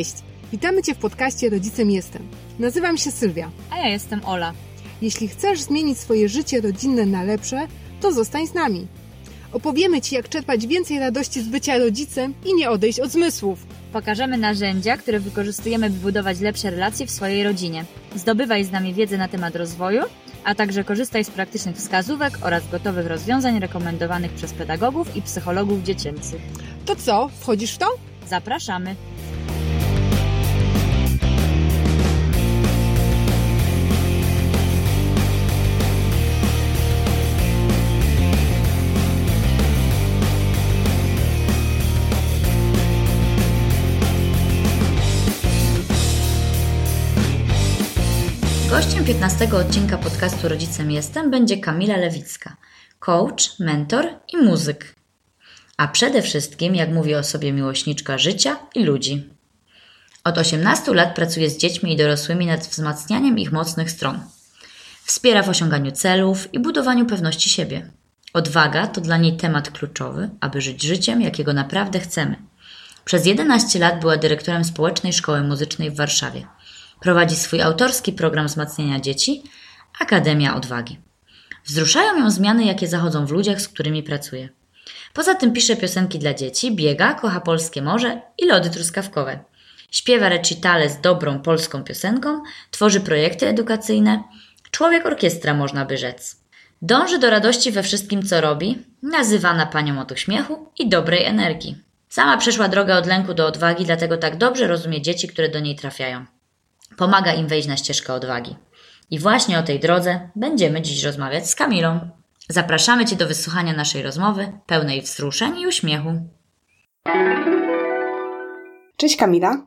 Cześć! Witamy Cię w podcaście Rodzicem Jestem. Nazywam się Sylwia. A ja jestem Ola. Jeśli chcesz zmienić swoje życie rodzinne na lepsze, to zostań z nami. Opowiemy Ci, jak czerpać więcej radości z bycia rodzicem i nie odejść od zmysłów. Pokażemy narzędzia, które wykorzystujemy, by budować lepsze relacje w swojej rodzinie. Zdobywaj z nami wiedzę na temat rozwoju, a także korzystaj z praktycznych wskazówek oraz gotowych rozwiązań rekomendowanych przez pedagogów i psychologów dziecięcych. To co, wchodzisz w to? Zapraszamy! Gościem 15 odcinka podcastu Rodzicem Jestem będzie Kamila Lewicka, coach, mentor i muzyk. A przede wszystkim, jak mówi o sobie miłośniczka życia i ludzi. Od 18 lat pracuje z dziećmi i dorosłymi nad wzmacnianiem ich mocnych stron. Wspiera w osiąganiu celów i budowaniu pewności siebie. Odwaga to dla niej temat kluczowy, aby żyć życiem, jakiego naprawdę chcemy. Przez 11 lat była dyrektorem Społecznej Szkoły Muzycznej w Warszawie – Prowadzi swój autorski program wzmacniania dzieci Akademia Odwagi. Wzruszają ją zmiany, jakie zachodzą w ludziach, z którymi pracuje. Poza tym pisze piosenki dla dzieci, biega, kocha polskie morze i lody truskawkowe. Śpiewa recitale z dobrą polską piosenką, tworzy projekty edukacyjne. Człowiek orkiestra, można by rzec. Dąży do radości we wszystkim, co robi, nazywana panią od uśmiechu i dobrej energii. Sama przeszła drogę od lęku do odwagi, dlatego tak dobrze rozumie dzieci, które do niej trafiają. Pomaga im wejść na ścieżkę odwagi. I właśnie o tej drodze będziemy dziś rozmawiać z Kamilą. Zapraszamy Cię do wysłuchania naszej rozmowy, pełnej wzruszeń i uśmiechu. Cześć Kamila.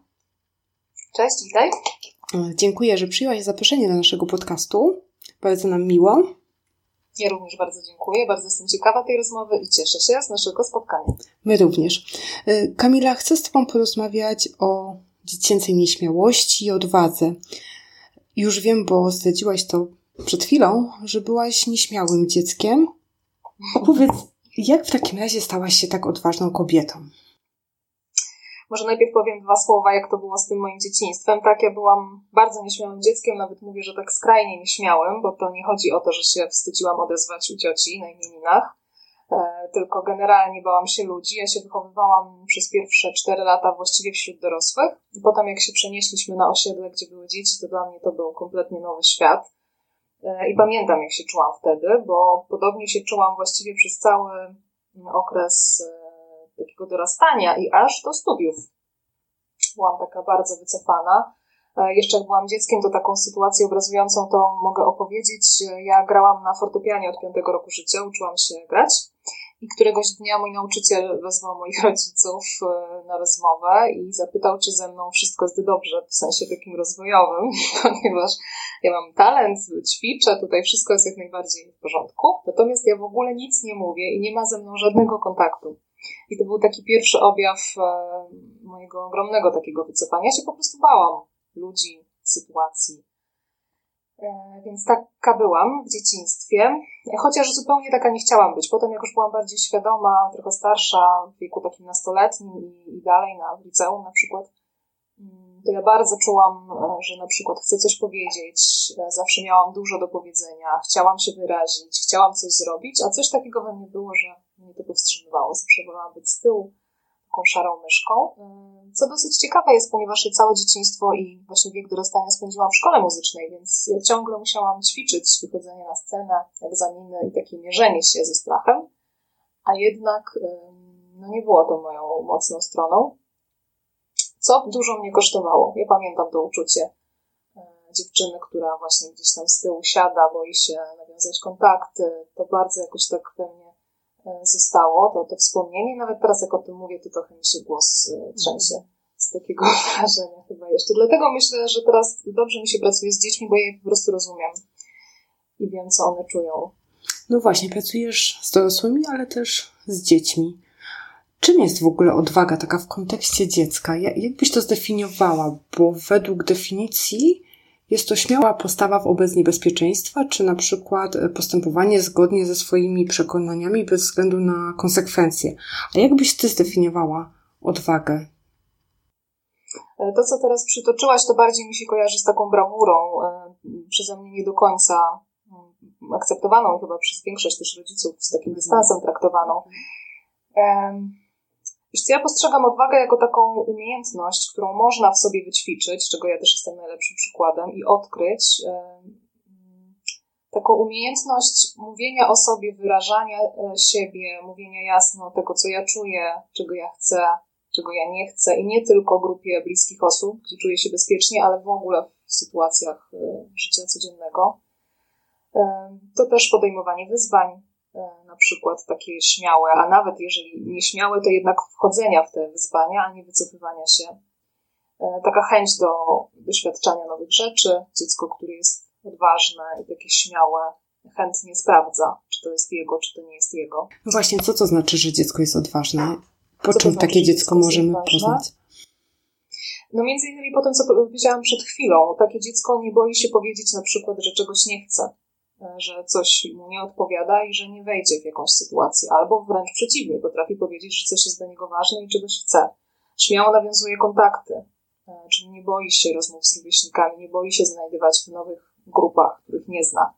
Cześć, witaj. Dziękuję, że przyjęłaś zaproszenie do naszego podcastu. Bardzo nam miło. Ja również bardzo dziękuję, bardzo jestem ciekawa tej rozmowy i cieszę się z naszego spotkania. My również. Y, Kamila, chcę z Tobą porozmawiać o dziecięcej nieśmiałości i odwadze. Już wiem, bo zdradziłaś to przed chwilą, że byłaś nieśmiałym dzieckiem. Opowiedz, jak w takim razie stałaś się tak odważną kobietą? Może najpierw powiem dwa słowa, jak to było z tym moim dzieciństwem. Tak, ja byłam bardzo nieśmiałym dzieckiem, nawet mówię, że tak skrajnie nieśmiałym, bo to nie chodzi o to, że się wstydziłam odezwać u cioci na imieninach, tylko generalnie bałam się ludzi. Ja się wychowywałam przez pierwsze cztery lata właściwie wśród dorosłych. I potem jak się przenieśliśmy na osiedle, gdzie były dzieci, to dla mnie to był kompletnie nowy świat. E, I pamiętam, jak się czułam wtedy, bo podobnie się czułam właściwie przez cały okres e, takiego dorastania i aż do studiów. Byłam taka bardzo wycofana. E, jeszcze jak byłam dzieckiem, to taką sytuację obrazującą to mogę opowiedzieć. Ja grałam na fortepianie od piątego roku życia, uczyłam się grać. I któregoś dnia mój nauczyciel wezwał moich rodziców e, na rozmowę i zapytał, czy ze mną wszystko jest dobrze, w sensie takim rozwojowym, ponieważ ja mam talent, ćwiczę, tutaj wszystko jest jak najbardziej w porządku. Natomiast ja w ogóle nic nie mówię i nie ma ze mną żadnego kontaktu. I to był taki pierwszy objaw e, mojego ogromnego takiego wycofania. Ja się po prostu bałam ludzi, sytuacji. E, więc taka byłam w dzieciństwie, chociaż zupełnie taka nie chciałam być. Potem, jak już byłam bardziej świadoma, trochę starsza, w wieku takim nastoletnim i, dalej, na liceum na przykład, mm, to ja bardzo czułam, e, że na przykład chcę coś powiedzieć, e, zawsze miałam dużo do powiedzenia, chciałam się wyrazić, chciałam coś zrobić, a coś takiego we mnie było, że mnie to powstrzymywało. Zawsze wolałam być z tyłu, taką szarą myszką. Co dosyć ciekawe jest, ponieważ całe dzieciństwo i właśnie wiek dorastania spędziłam w szkole muzycznej, więc ja ciągle musiałam ćwiczyć wychodzenie na scenę, egzaminy i takie mierzenie się ze strachem, a jednak no nie było to moją mocną stroną, co dużo mnie kosztowało. Ja pamiętam to uczucie dziewczyny, która właśnie gdzieś tam z tyłu siada, boi się nawiązać kontakty, to bardzo jakoś tak pewnie E, zostało, to, to wspomnienie. Nawet teraz jak o tym mówię, to trochę mi się głos e, trzęsie z takiego wrażenia chyba jeszcze. Dlatego myślę, że teraz dobrze mi się pracuje z dziećmi, bo je po prostu rozumiem i wiem, co one czują. No właśnie, pracujesz z dorosłymi, ale też z dziećmi. Czym jest w ogóle odwaga taka w kontekście dziecka? Jak byś to zdefiniowała? Bo według definicji jest to śmiała postawa wobec niebezpieczeństwa, czy na przykład e, postępowanie zgodnie ze swoimi przekonaniami bez względu na konsekwencje. A jak byś ty zdefiniowała odwagę? E, to, co teraz przytoczyłaś, to bardziej mi się kojarzy z taką brawurą, e, przeze mnie nie do końca mm, akceptowaną, chyba przez większość też rodziców z takim dystansem traktowaną. Wiesz ja postrzegam odwagę jako taką umiejętność, którą można w sobie wyćwiczyć, czego ja też jestem najlepszym przykładem, i odkryć. Taką umiejętność mówienia o sobie, wyrażania e, siebie, mówienia jasno tego, co ja czuję, czego ja chcę, czego ja nie chcę i nie tylko grupie bliskich osób, gdzie czuję się bezpiecznie, ale w ogóle w sytuacjach e, życia codziennego. To też podejmowanie wyzwań, na przykład takie śmiałe, a nawet jeżeli nieśmiałe, to jednak wchodzenia w te wyzwania, a nie wycofywania się. E, taka chęć do doświadczania nowych rzeczy, dziecko, które jest odważne i takie śmiałe, chętnie sprawdza, czy to jest jego, czy to nie jest jego. No właśnie, co to znaczy, że dziecko jest odważne? Po co czym znaczy, takie dziecko możemy poznać? No między innymi po tym, co powiedziałam przed chwilą, takie dziecko nie boi się powiedzieć na przykład, że czegoś nie chce, e, że coś mu nie odpowiada i że nie wejdzie w jakąś sytuację, albo wręcz przeciwnie, potrafi powiedzieć, że coś jest dla niego ważne i czegoś chce. Śmiało nawiązuje kontakty, e, czyli nie boi się rozmów z rówieśnikami, nie boi się znajdywać w nowych grupach, których nie zna.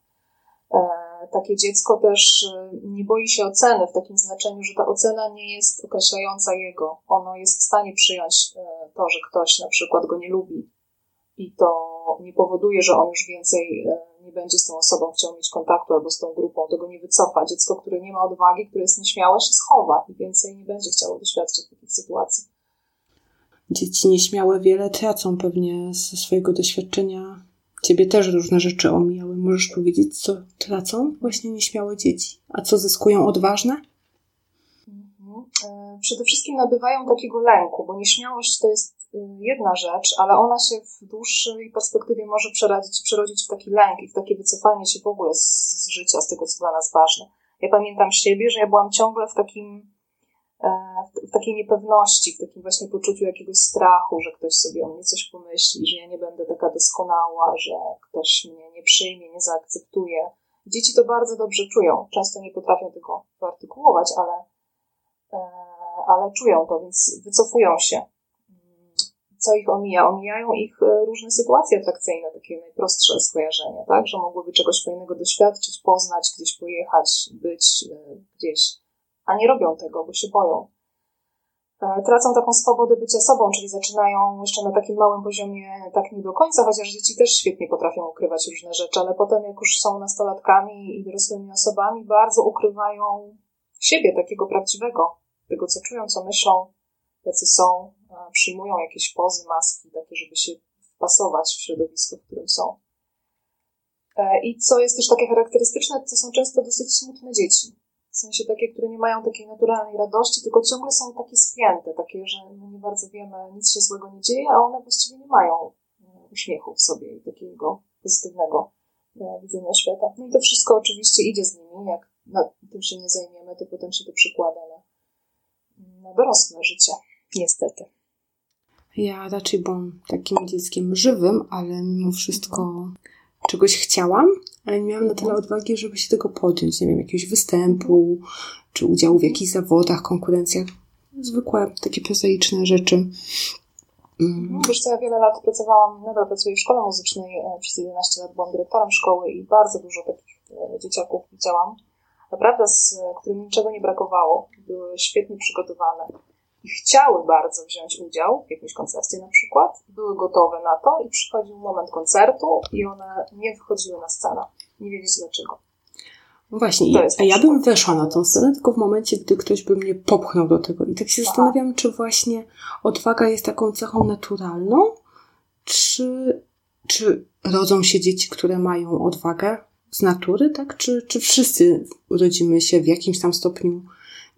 E, takie dziecko też e, nie boi się oceny w takim znaczeniu, że ta ocena nie jest określająca jego. Ono jest w stanie przyjąć to, że ktoś na przykład go nie lubi i to nie powoduje, że on już więcej nie będzie z tą osobą chciał mieć kontaktu albo z tą grupą, tego nie wycofa. Dziecko, które nie ma odwagi, które jest nieśmiałe, się schowa i więcej nie będzie chciało doświadczyć takich sytuacji. Dzieci nieśmiałe wiele tracą pewnie ze swojego doświadczenia Ciebie też różne rzeczy omijały. Możesz powiedzieć, co tracą właśnie nieśmiałe dzieci, a co zyskują odważne? Mhm. E, przede wszystkim nabywają takiego lęku, bo nieśmiałość to jest jedna rzecz, ale ona się w dłuższej perspektywie może przerodzić, przerodzić w taki lęk i w takie wycofanie się w ogóle z, z życia, z tego, co dla nas ważne. Ja pamiętam siebie, że ja byłam ciągle w takim E, w takiej niepewności, w takim właśnie poczuciu jakiegoś strachu, że ktoś sobie o mnie coś pomyśli, że ja nie będę taka doskonała, że ktoś mnie nie przyjmie, nie zaakceptuje. Dzieci to bardzo dobrze czują. Często nie potrafią tego wyartykułować, ale, e, ale czują to, więc wycofują się. Co ich omija? Omijają ich e, różne sytuacje atrakcyjne, takie najprostsze skojarzenia, tak? Że mogłyby czegoś fajnego doświadczyć, poznać, gdzieś pojechać, być gdzieś a nie robią tego, bo się boją. E, tracą taką swobodę bycia sobą, czyli zaczynają jeszcze na takim małym poziomie tak nie do końca, chociaż dzieci też świetnie potrafią ukrywać różne rzeczy, ale potem jak już są nastolatkami i dorosłymi osobami, bardzo ukrywają siebie takiego prawdziwego, tego co czują, co myślą, jacy są, przyjmują jakieś pozy, maski, takie, żeby się wpasować w środowisko, w którym są. E, I co jest też takie charakterystyczne, to są często dosyć smutne dzieci w sensie takie, które nie mają takiej naturalnej radości, tylko ciągle są takie spięte, takie, że my nie bardzo wiemy, nic się złego nie dzieje, a one właściwie nie mają e, uśmiechu w sobie i takiego pozytywnego e, widzenia świata. No i to wszystko oczywiście idzie z nimi, jak na tym się nie zajmiemy, to potem się to przykłada na, na dorosłe życie, niestety. Ja raczej byłam takim dzieckiem żywym, ale mimo wszystko czegoś chciałam, ale nie miałam na tyle odwagi, żeby się tego podjąć. Nie wiem, jakiegoś występu, czy udziału w jakichś zawodach, konkurencjach. Zwykłe, takie prozaiczne rzeczy. Mm. Wiesz co, ja wiele lat pracowałam, nadal pracuję w szkole muzycznej, e, przez 11 lat byłam dyrektorem szkoły i bardzo dużo takich e, dzieciaków widziałam. Naprawdę, z którym niczego nie brakowało. Były świetnie przygotowane i chciały bardzo wziąć udział w jakimś koncercie na przykład, były gotowe na to i przychodził moment koncertu i one nie wychodziły na scenę. Nie wiedzieć dlaczego. No właśnie, a ja bym weszła na tą scenę tylko w momencie, gdy ktoś by mnie popchnął do tego. I tak się Aha. zastanawiam, czy właśnie odwaga jest taką cechą naturalną, czy, czy rodzą się dzieci, które mają odwagę z natury, tak? Czy, czy wszyscy urodzimy się w jakimś tam stopniu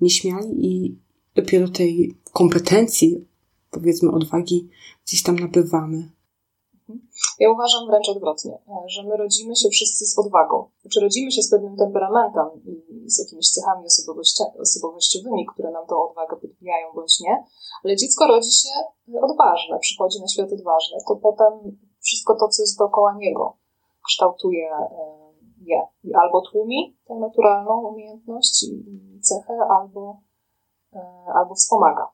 nieśmiali i dopiero tej kompetencji, powiedzmy odwagi, gdzieś tam nabywamy. Ja uważam wręcz odwrotnie, że my rodzimy się wszyscy z odwagą. Znaczy rodzimy się z pewnym temperamentem i z jakimiś cechami osobowościowymi, które nam tą odwagę podbijają bądź nie, ale dziecko rodzi się odważne, przychodzi na świat odważne, to potem wszystko to, co jest dookoła niego, kształtuje je. I albo tłumi tę naturalną umiejętność i cechę, albo E, albo wspomaga.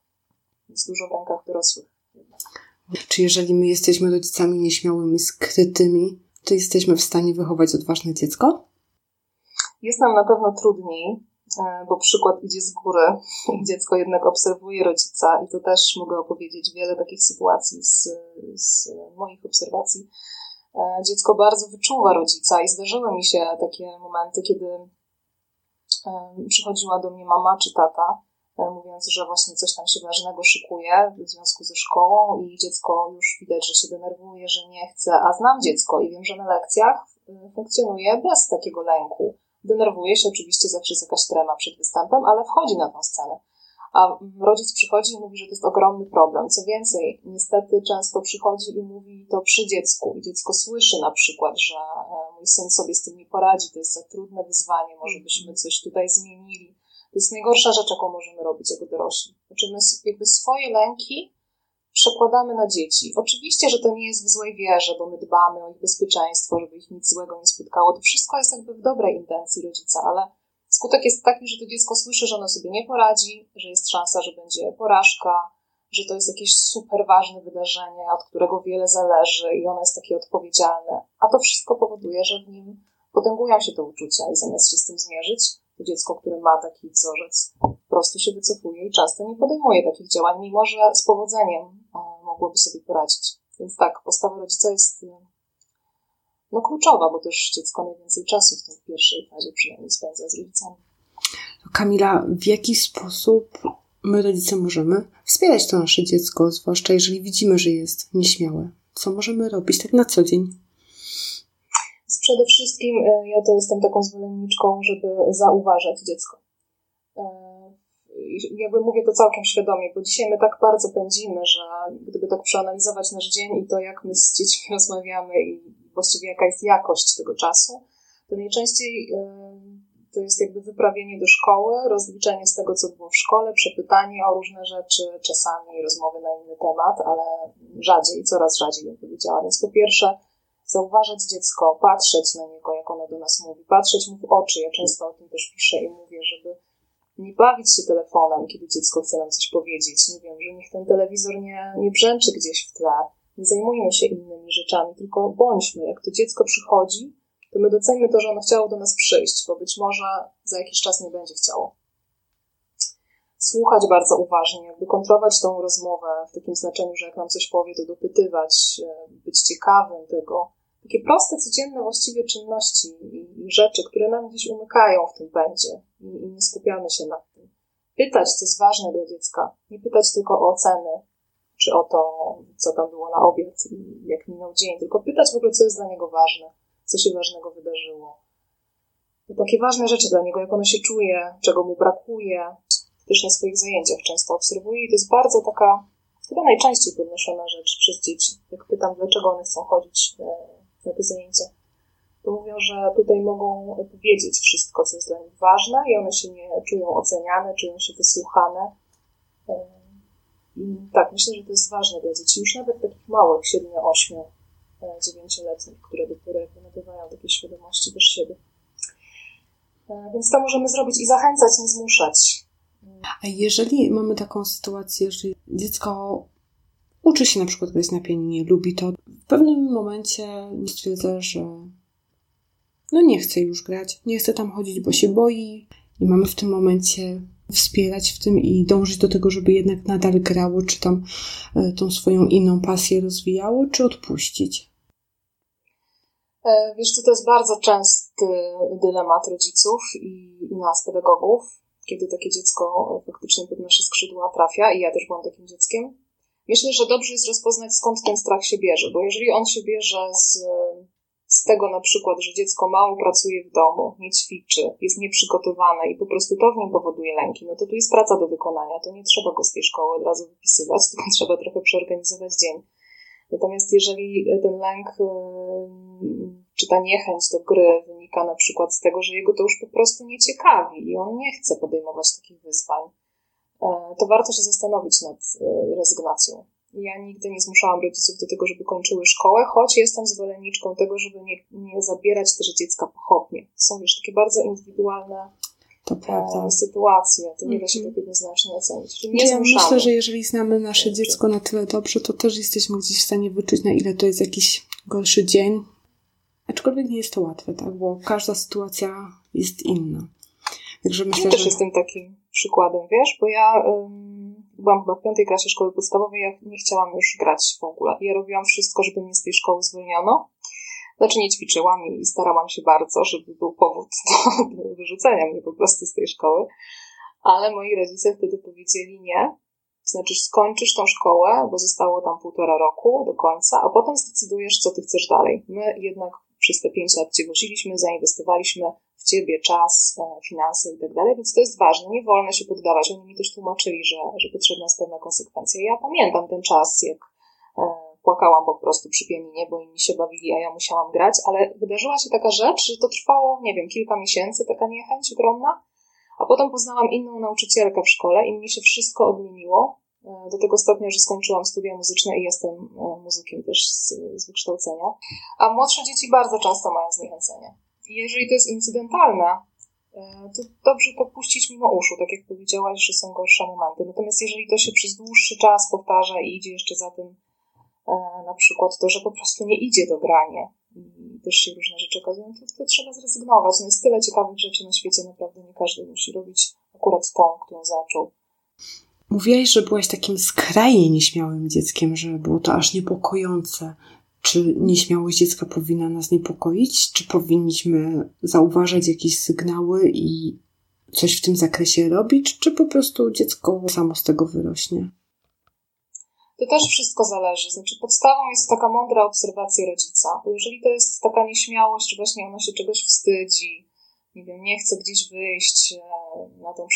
Jest dużo w rękach dorosłych. Czy jeżeli my jesteśmy rodzicami nieśmiałymi, skrytymi, to jesteśmy w stanie wychować odważne dziecko? Jest nam na pewno trudniej, e, bo przykład idzie z góry dziecko jednak obserwuje rodzica i to też mogę opowiedzieć wiele takich sytuacji z, z moich obserwacji. E, dziecko bardzo wyczuwa rodzica i zdarzyły mi się takie momenty, kiedy e, przychodziła do mnie mama czy tata, mówiąc, że właśnie coś tam się ważnego szykuje w związku ze szkołą i dziecko już widać, że się denerwuje, że nie chce, a znam dziecko i wiem, że na lekcjach funkcjonuje bez takiego lęku Denerwuje się oczywiście, zawsze jest jakaś trema przed występem, ale wchodzi na tę scenę. A rodzic przychodzi i mówi, że to jest ogromny problem. Co więcej, niestety często przychodzi i mówi to przy dziecku. I dziecko słyszy na przykład, że e, mój syn sobie z tym nie poradzi, to jest za trudne wyzwanie, może byśmy coś tutaj zmienili. To jest najgorsza rzecz, jaką możemy robić jako dorośli. Znaczy my jakby swoje lęki przekładamy na dzieci. Oczywiście, że to nie jest w złej wierze, bo my dbamy o ich bezpieczeństwo, żeby ich nic złego nie spotkało. To wszystko jest jakby w dobrej intencji rodzica, ale skutek jest taki, że to dziecko słyszy, że ono sobie nie poradzi, że jest szansa, że będzie porażka, że to jest jakieś super ważne wydarzenie, od którego wiele zależy i ono jest takie odpowiedzialne. A to wszystko powoduje, że w nim potęgują się te uczucia i zamiast się z tym zmierzyć, dziecko, które ma taki wzorzec, po prostu się wycofuje i często nie podejmuje takich działań, mimo że z powodzeniem e, mogłoby sobie poradzić. Więc tak, postawa rodzica jest e, no, kluczowa, bo też dziecko najwięcej czasu w tej pierwszej fazie przynajmniej spędza z rodzicami. Kamila, w jaki sposób my, rodzice, możemy wspierać to nasze dziecko, zwłaszcza jeżeli widzimy, że jest nieśmiałe? Co możemy robić tak na co dzień? Przede wszystkim e, ja to jestem taką zwolenniczką, żeby zauważać dziecko. E, jakby mówię to całkiem świadomie, bo dzisiaj my tak bardzo pędzimy, że gdyby tak przeanalizować nasz dzień i to, jak my z dziećmi rozmawiamy i właściwie jaka jest jakość tego czasu, to najczęściej e, to jest jakby wyprawienie do szkoły, rozliczenie z tego, co było w szkole, przepytanie o różne rzeczy, czasami rozmowy na inny temat, ale rzadziej, coraz rzadziej bym powiedziała. Więc po pierwsze, zauważać dziecko, patrzeć na niego, jak ono do nas mówi, patrzeć mu w oczy. Ja często o tym też piszę i mówię, żeby nie bawić się telefonem, kiedy dziecko chce nam coś powiedzieć. Nie wiem, że niech ten telewizor nie, nie brzęczy gdzieś w tle. Nie zajmujmy się innymi rzeczami, tylko bądźmy. Jak to dziecko przychodzi, to my docenimy to, że ono chciało do nas przyjść, bo być może za jakiś czas nie będzie chciało słuchać bardzo uważnie, jakby kontrolować tą rozmowę w takim znaczeniu, że jak nam coś powie, to dopytywać, e, być ciekawym tego. Takie proste, codzienne właściwie czynności i, rzeczy, które nam gdzieś umykają w tym pędzie i, nie skupiamy się nad tym. Pytać, co jest ważne dla dziecka. Nie pytać tylko o oceny, czy o to, co tam było na obiad i jak minął dzień, tylko pytać w ogóle, co jest dla niego ważne, co się ważnego wydarzyło. To takie ważne rzeczy dla niego, jak ono się czuje, czego mu brakuje, też na swoich zajęciach często obserwuję i to jest bardzo taka, chyba najczęściej podnoszona rzecz przez dzieci. Jak pytam, dlaczego one chcą chodzić e, na te zajęcia, to mówią, że tutaj mogą powiedzieć wszystko, co jest dla nich ważne i one się nie czują oceniane, czują się wysłuchane. E, I tak, myślę, że to jest ważne dla dzieci, już nawet takich małych, 7, 8, 9-letnich, które dopiero nabywają takiej świadomości też siebie. E, więc to możemy zrobić i zachęcać, nie zmuszać. A jeżeli mamy taką sytuację, że dziecko uczy się na przykład grać na pianinie, lubi to, w pewnym momencie stwierdza, że no nie chce już grać, nie chce tam chodzić, bo się boi i mamy w tym momencie wspierać w tym i dążyć do tego, żeby jednak nadal grało, czy tam e, tą swoją inną pasję rozwijało, czy odpuścić? E, wiesz co, to jest bardzo częsty dylemat rodziców i nas, pedagogów kiedy takie dziecko faktycznie pod nasze skrzydła trafia i ja też byłam takim dzieckiem. Myślę, że dobrze jest rozpoznać skąd ten strach się bierze, bo jeżeli on się bierze z, z tego na przykład, że dziecko mało pracuje w domu, nie ćwiczy, jest nieprzygotowane i po prostu to w nim powoduje lęki, no to tu jest praca do wykonania, to nie trzeba go z tej szkoły od razu wypisywać, tylko trzeba trochę przeorganizować dzień. Natomiast jeżeli ten lęk czy ta niechęć do gry wynika na przykład z tego, że jego to już po prostu nie ciekawi i on nie chce podejmować takich wyzwań, e, to warto się zastanowić nad e, rezygnacją. Ja nigdy nie zmuszałam rodziców do tego, żeby kończyły szkołę, choć jestem zwolenniczką tego, żeby nie, nie zabierać też dziecka pochopnie. Są już takie bardzo indywidualne to prawda. sytuację. To nie da się tak jednoznacznie ocenić. Nie ja myślę, że jeżeli znamy nasze dziecko na tyle dobrze, to też jesteśmy gdzieś w stanie wyczuć, na ile to jest jakiś gorszy dzień. Aczkolwiek nie jest to łatwe, tak? Bo każda sytuacja jest inna. Także myślę, ja też że... jestem takim przykładem, wiesz, bo ja byłam chyba w piątej klasie szkoły podstawowej, ja nie chciałam już grać w ogóle. Ja robiłam wszystko, żeby mnie z tej szkoły zwolniono. Znaczy nie ćwiczyłam i starałam się bardzo, żeby był powód do, do wyrzucenia mnie po prostu z tej szkoły. Ale moi rodzice wtedy powiedzieli nie. Znaczy skończysz tą szkołę, bo zostało tam półtora roku do końca, a potem zdecydujesz, co ty chcesz dalej. My jednak przez te pięć lat cię woziliśmy, zainwestowaliśmy w ciebie czas, e, finanse i tak dalej, więc to jest ważne. Nie wolno się poddawać. Oni mi też tłumaczyli, że, że potrzebna jest pewna konsekwencja. Ja pamiętam ten czas, jak e, płakałam po prostu przy pianinie, bo inni się bawili, a ja musiałam grać, ale wydarzyła się taka rzecz, że to trwało, nie wiem, kilka miesięcy, taka niechęć ogromna, a potem poznałam inną nauczycielkę w szkole i mnie się wszystko odmieniło, do tego stopnia, że skończyłam studia muzyczne i jestem e, muzykiem też z, z wykształcenia. A młodsze dzieci bardzo często mają zniechęcenie. I jeżeli to jest incydentalne, e, to dobrze to puścić mimo uszu, tak jak powiedziałaś, że są gorsze momenty. Natomiast jeżeli to się przez dłuższy czas powtarza i idzie jeszcze za tym E, na przykład to, że po prostu nie idzie do grania i też się różne rzeczy okazują, to, to trzeba zrezygnować. No jest tyle ciekawych rzeczy na świecie, naprawdę nie każdy musi robić akurat tą, którą zaczął. Mówiłaś, że byłaś takim skrajnie nieśmiałym dzieckiem, że było to aż niepokojące. Czy nieśmiałość dziecka powinna nas niepokoić? Czy powinniśmy zauważać jakieś sygnały i coś w tym zakresie robić? Czy po prostu dziecko samo z tego wyrośnie? To też wszystko zależy. Znaczy, podstawą jest taka mądra obserwacja rodzica, bo jeżeli to jest taka nieśmiałość, że właśnie ono się czegoś wstydzi, nie wiem, nie chce gdzieś wyjść e, na tą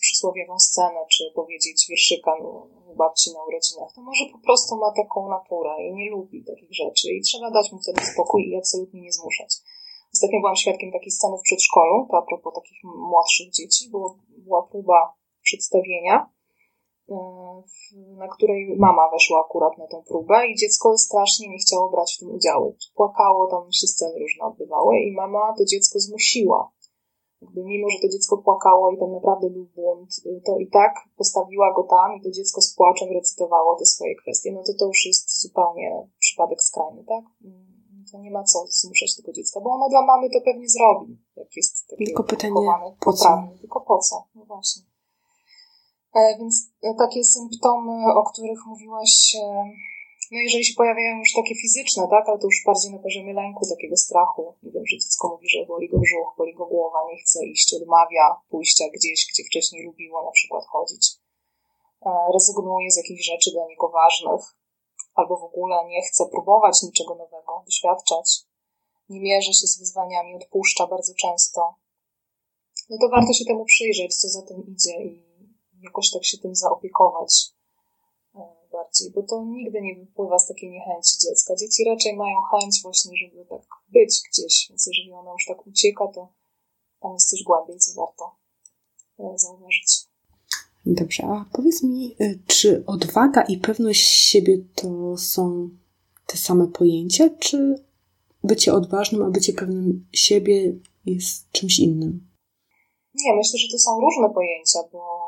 przysłowiową scenę, czy powiedzieć wierszyka no, u babci na urodzinach, to może po prostu ma taką naturę i nie lubi takich rzeczy i trzeba dać mu wtedy spokój i absolutnie nie zmuszać. Ostatnio byłam świadkiem takiej sceny w przedszkolu, to a propos takich młodszych dzieci, było, była próba przedstawienia na której mama weszła akurat na tą próbę i dziecko strasznie nie chciało brać w tym udziału. Płakało, tam się sceny różne odbywały i mama to dziecko zmusiła. Jakby mimo, że to dziecko płakało i tam naprawdę był błąd, to i tak postawiła go tam i to dziecko z płaczem recytowało te swoje kwestie. No to to już jest zupełnie przypadek skrajny, tak? To nie ma co zmuszać tego dziecka, bo ono dla mamy to pewnie zrobi, jak jest takie Tylko pytanie, po co? Tylko po co? No właśnie. E, więc e, takie symptomy, o których mówiłaś, e, no jeżeli się pojawiają już takie fizyczne, tak, ale to już bardziej na poziomie lęku, takiego strachu. Nie wiem, że dziecko mówi, że boli go brzuch, boli go głowa, nie chce iść, odmawia pójścia gdzieś, gdzie wcześniej lubiło na przykład chodzić. Rezygnuje z jakichś rzeczy dla niego ważnych, albo w ogóle nie chce próbować niczego nowego, doświadczać. Nie mierzy się z wyzwaniami, odpuszcza bardzo często. No to warto się temu przyjrzeć, co za tym idzie i jakoś tak się tym zaopiekować e, bardziej, bo to nigdy nie wypływa z takiej niechęci dziecka. Dzieci raczej mają chęć właśnie, żeby tak być gdzieś, więc jeżeli ona już tak ucieka, to tam jest coś głębiej, co warto e, zauważyć. Dobrze, a powiedz mi, e, czy odwaga i pewność siebie to są te same pojęcia, czy bycie odważnym, a bycie pewnym siebie jest czymś innym? Nie, myślę, że to są różne pojęcia, bo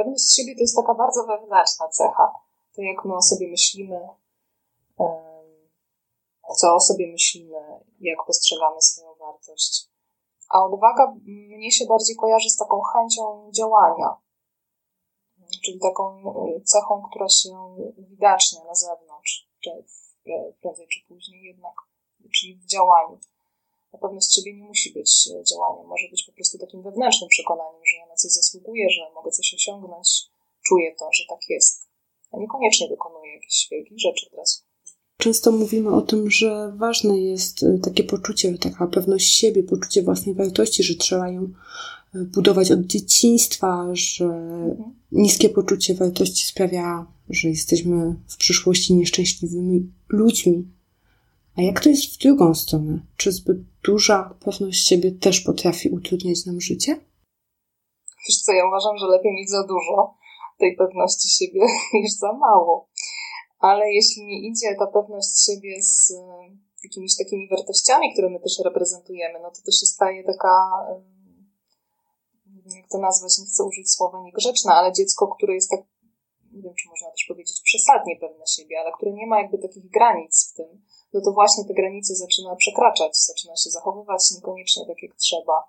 Pewność siebie to jest taka bardzo wewnętrzna cecha. To jak my o sobie myślimy, co o sobie myślimy, jak postrzegamy swoją wartość. A odwaga mnie się bardziej kojarzy z taką chęcią działania, czyli taką cechą, która się uwidacznia na zewnątrz, czy prędzej czy później jednak, czyli w działaniu. Na pewność siebie nie musi być e, działaniem, może być po prostu takim wewnętrznym przekonaniem, że ja na coś zasługuję, że mogę coś osiągnąć, czuję to, że tak jest, a niekoniecznie wykonuję jakichś wielkich rzeczy od razu. Często mówimy o tym, że ważne jest e, takie poczucie, taka pewność siebie, poczucie własnej wartości, że trzeba ją e, budować od dzieciństwa, że mhm. niskie poczucie wartości sprawia, że jesteśmy w przyszłości nieszczęśliwymi ludźmi. A jak to jest w drugą stronę? Czy zbyt duża pewność siebie też potrafi utrudniać nam życie? Wiesz co, ja uważam, że lepiej mieć za dużo tej pewności siebie niż za mało. Ale jeśli nie idzie ta pewność siebie z e, jakimiś takimi wartościami, które my też reprezentujemy, no to to się staje taka jak to nazwać, nie chcę użyć słowa niegrzeczne, ale dziecko, które jest tak, nie wiem, czy można też powiedzieć przesadnie pewne siebie, ale które nie ma jakby takich granic w tym, no to właśnie te granice zaczyna przekraczać, zaczyna się zachowywać niekoniecznie tak, jak trzeba,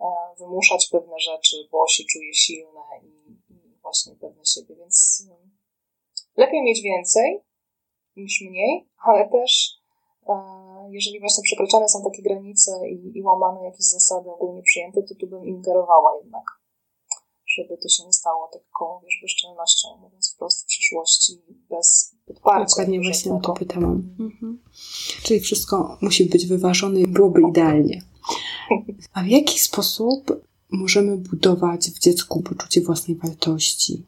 e, wymuszać pewne rzeczy, bo się czuje silne i, właśnie pewne siebie, więc mm, lepiej mieć więcej niż mniej, ale też e, jeżeli właśnie przekraczane są takie granice i, i łamane jakieś zasady ogólnie przyjęte, to tu bym ingerowała jednak, żeby to się nie stało taką, wiesz, bezczelnością, mówiąc wprost przyszłości, bez podparcia. Dokładnie właśnie o to pytałam. Mhm. Czyli wszystko musi być wyważone i byłoby idealnie. A w jaki sposób możemy budować w dziecku poczucie własnej wartości?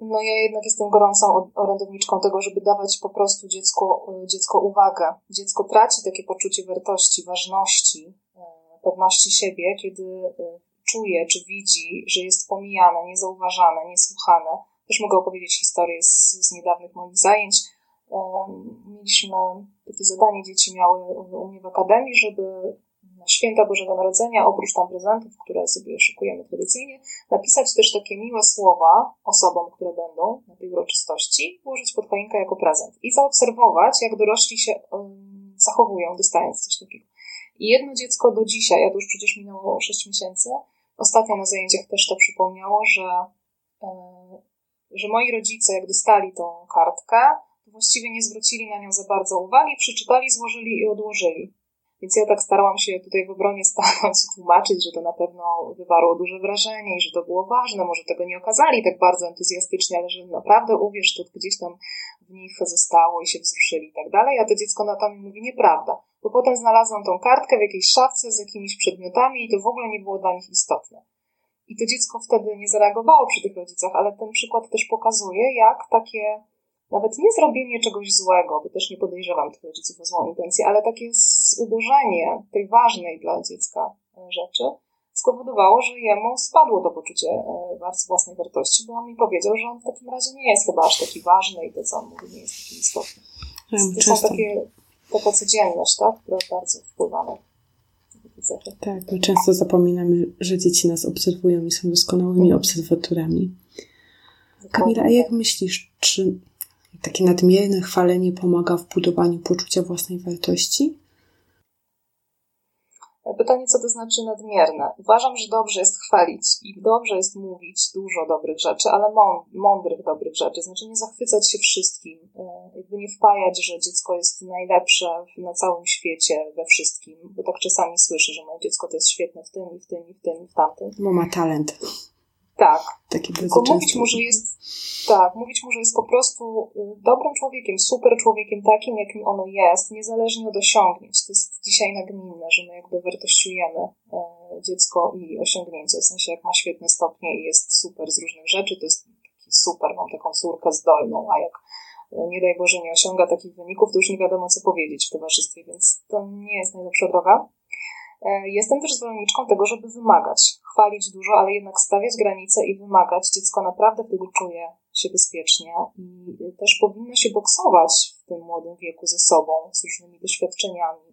No ja jednak jestem gorącą orędowniczką tego, żeby dawać po prostu dziecku, dziecko uwagę. Dziecko traci takie poczucie wartości, ważności, e, pewności siebie, kiedy e, czuje czy widzi, że jest pomijane, niezauważane, niesłuchane. Też mogę opowiedzieć historię z, z niedawnych moich zajęć. Mieliśmy takie zadanie, dzieci miały u mnie w akademii, żeby święta Bożego Narodzenia, oprócz tam prezentów, które sobie szykujemy tradycyjnie, napisać też takie miłe słowa osobom, które będą na tej uroczystości, włożyć pod choinkę jako prezent i zaobserwować, jak dorośli się zachowują, dostając coś takiego. I jedno dziecko do dzisiaj, a to już przecież minęło 6 miesięcy, ostatnio na zajęciach też to przypomniało, że, że moi rodzice, jak dostali tą kartkę, to właściwie nie zwrócili na nią za bardzo uwagi, przeczytali, złożyli i odłożyli. Więc ja tak starałam się tutaj w obronie stanąć i tłumaczyć, że to na pewno wywarło duże wrażenie i że to było ważne. Może tego nie okazali tak bardzo entuzjastycznie, ale że naprawdę uwierz, to gdzieś tam w nich zostało i się wzruszyli i tak dalej. A to dziecko na to mi mówi nieprawda. Bo potem znalazłam tą kartkę w jakiejś szafce z jakimiś przedmiotami i to w ogóle nie było dla nich istotne. I to dziecko wtedy nie zareagowało przy tych rodzicach, ale ten przykład też pokazuje, jak takie nawet nie zrobienie czegoś złego, bo też nie podejrzewam tych rodziców o złą intencję, ale takie zubożenie tej ważnej dla dziecka e, rzeczy spowodowało, że jemu spadło to poczucie e, własnej wartości, bo on mi powiedział, że on w takim razie nie jest chyba aż taki ważny i to, co on mówi, nie jest taki istotny. To są takie, taka codzienność, tak, która bardzo wpływa na tak, my często zapominamy, że dzieci nas obserwują i są doskonałymi obserwatorami. Kamila, a jak myślisz, czy takie nadmierne chwalenie pomaga w budowaniu poczucia własnej wartości? Pytanie, co to znaczy nadmierne? Uważam, że dobrze jest chwalić i dobrze jest mówić dużo dobrych rzeczy, ale mądrych dobrych rzeczy. Znaczy nie zachwycać się wszystkim, e, jakby nie wpajać, że dziecko jest najlepsze na całym świecie, we wszystkim, bo tak czasami słyszę, że moje dziecko to jest świetne w tym i w tym i w tym i w tamtym. Bo ma talent. Tak. Taki Tylko mówić mu, że jest, tak, mówić mu, że jest po prostu y, dobrym człowiekiem, super człowiekiem, takim, jakim ono jest, niezależnie od osiągnięć. To jest dzisiaj nagminne, że my jakby wartościujemy e, dziecko i osiągnięcie. W sensie, jak ma świetne stopnie i jest super z różnych rzeczy, to jest super, mam taką córkę zdolną, a jak e, nie daj Boże nie osiąga takich wyników, to już nie wiadomo, co powiedzieć w towarzystwie, więc to nie jest najlepsza droga. E, jestem też zwolenniczką tego, żeby wymagać, chwalić dużo, ale jednak stawiać granice i wymagać. Dziecko naprawdę wtedy czuje się bezpiecznie i też powinno się boksować w tym młodym wieku ze sobą, z różnymi doświadczeniami,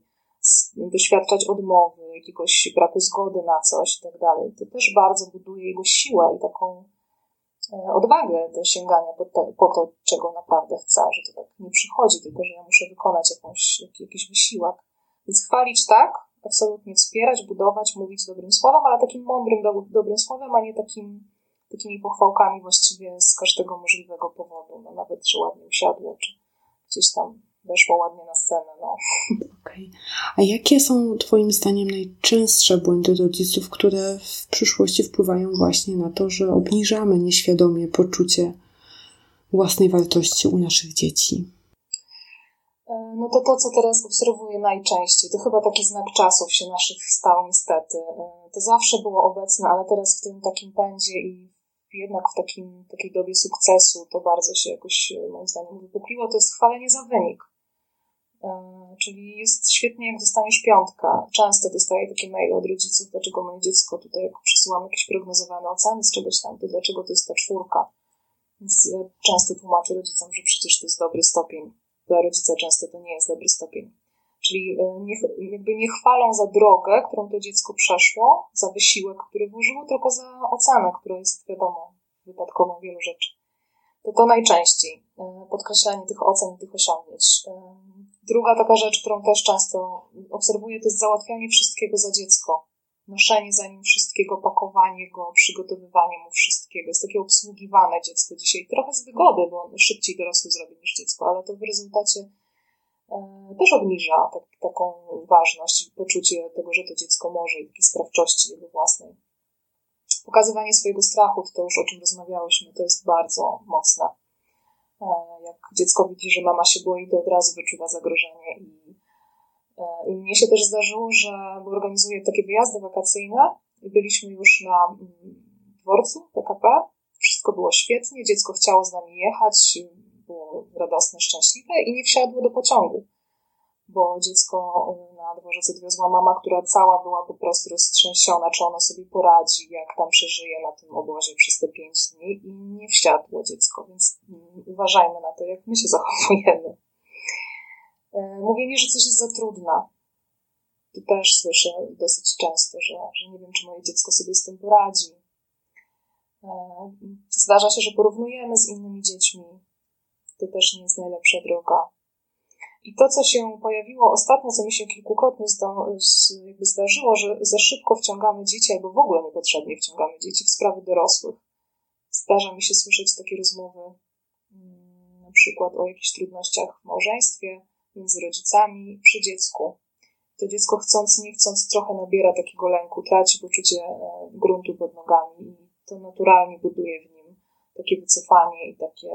doświadczać odmowy, jakiegoś braku zgody na coś i tak dalej. To też bardzo buduje jego siłę i taką e, odwagę do sięgania po, te, po to, czego naprawdę chce, że to tak nie przychodzi, tylko że ja muszę wykonać jakąś, jakiś wysiłek. Więc chwalić tak, absolutnie wspierać, budować, mówić dobrym słowem, ale takim mądrym, do, dobrym słowem, a nie takim, takimi pochwałkami właściwie z każdego możliwego powodu. No, nawet, że ładnie usiadło, czy gdzieś tam weszło ładnie na scenę. No. Okay. A jakie są Twoim zdaniem najczęstsze błędy rodziców, które w przyszłości wpływają właśnie na to, że obniżamy nieświadomie poczucie własnej wartości u naszych dzieci? E, no to to, co teraz obserwuję najczęściej, to chyba taki znak czasów się naszych stał niestety. E, to zawsze było obecne, ale teraz w tym takim pędzie i jednak w takim, takiej dobie sukcesu to bardzo się jakoś e, moim zdaniem wypukliło, to jest chwalenie za wynik. Czyli jest świetnie, jak dostaniesz piątka. Często dostaję takie maile od rodziców, dlaczego moje dziecko tutaj, jak przysyłam jakieś prognozowane oceny z czegoś tam, to dlaczego to jest ta czwórka. Więc ja często tłumaczę rodzicom, że przecież to jest dobry stopień dla rodzica często to nie jest dobry stopień. Czyli e, nie, jakby nie chwalą za drogę, którą to dziecko przeszło, za wysiłek, który włożyło, tylko za ocenę, która jest, wiadomo, wypadkową wielu rzeczy. To to najczęściej e, podkreślanie tych ocen, tych osiągnięć. E, druga taka rzecz, którą też często obserwuję, to jest załatwianie wszystkiego za dziecko. Noszenie za nim wszystkiego, pakowanie go, przygotowywanie mu wszystkiego. Jest takie obsługiwane dziecko dzisiaj. Trochę z wygody, bo szybciej dorosły zrobi niż dziecko, ale to w rezultacie E, też obniża tak, taką ważność i poczucie tego, że to dziecko może i takiej sprawczości jego własnej. Pokazywanie swojego strachu, to już o czym rozmawiałyśmy, to jest bardzo mocne. E, jak dziecko widzi, że mama się boi, to od razu wyczuwa zagrożenie i, i mnie się też zdarzyło, że organizuję takie wyjazdy wakacyjne i byliśmy już na mm, dworcu PKP. Wszystko było świetnie, dziecko chciało z nami jechać, było radosne, szczęśliwe i nie wsiadło do pociągu, bo dziecko y, na dworzec odwiozła mama, która cała była po prostu roztrzęsiona, czy ona sobie poradzi, jak tam przeżyje na tym obozie przez te pięć dni i nie wsiadło dziecko, więc mm, uważajmy na to, jak my się zachowujemy. Y, mówienie, że coś jest za trudne. To też słyszę dosyć często, że, że nie wiem, czy moje dziecko sobie z tym poradzi. Y, zdarza się, że porównujemy z innymi dziećmi, to też nie jest najlepsza droga. I to, co się pojawiło ostatnio, co mi się kilkukrotnie jakby zdarzyło, że za szybko wciągamy dzieci, albo w ogóle niepotrzebnie wciągamy dzieci w sprawy dorosłych. Zdarza mi się słyszeć takie rozmowy, mm, na przykład o jakichś trudnościach w małżeństwie, między rodzicami, przy dziecku. To dziecko chcąc, nie chcąc, trochę nabiera takiego lęku, traci poczucie e, gruntu pod nogami i to naturalnie buduje w nim takie wycofanie i takie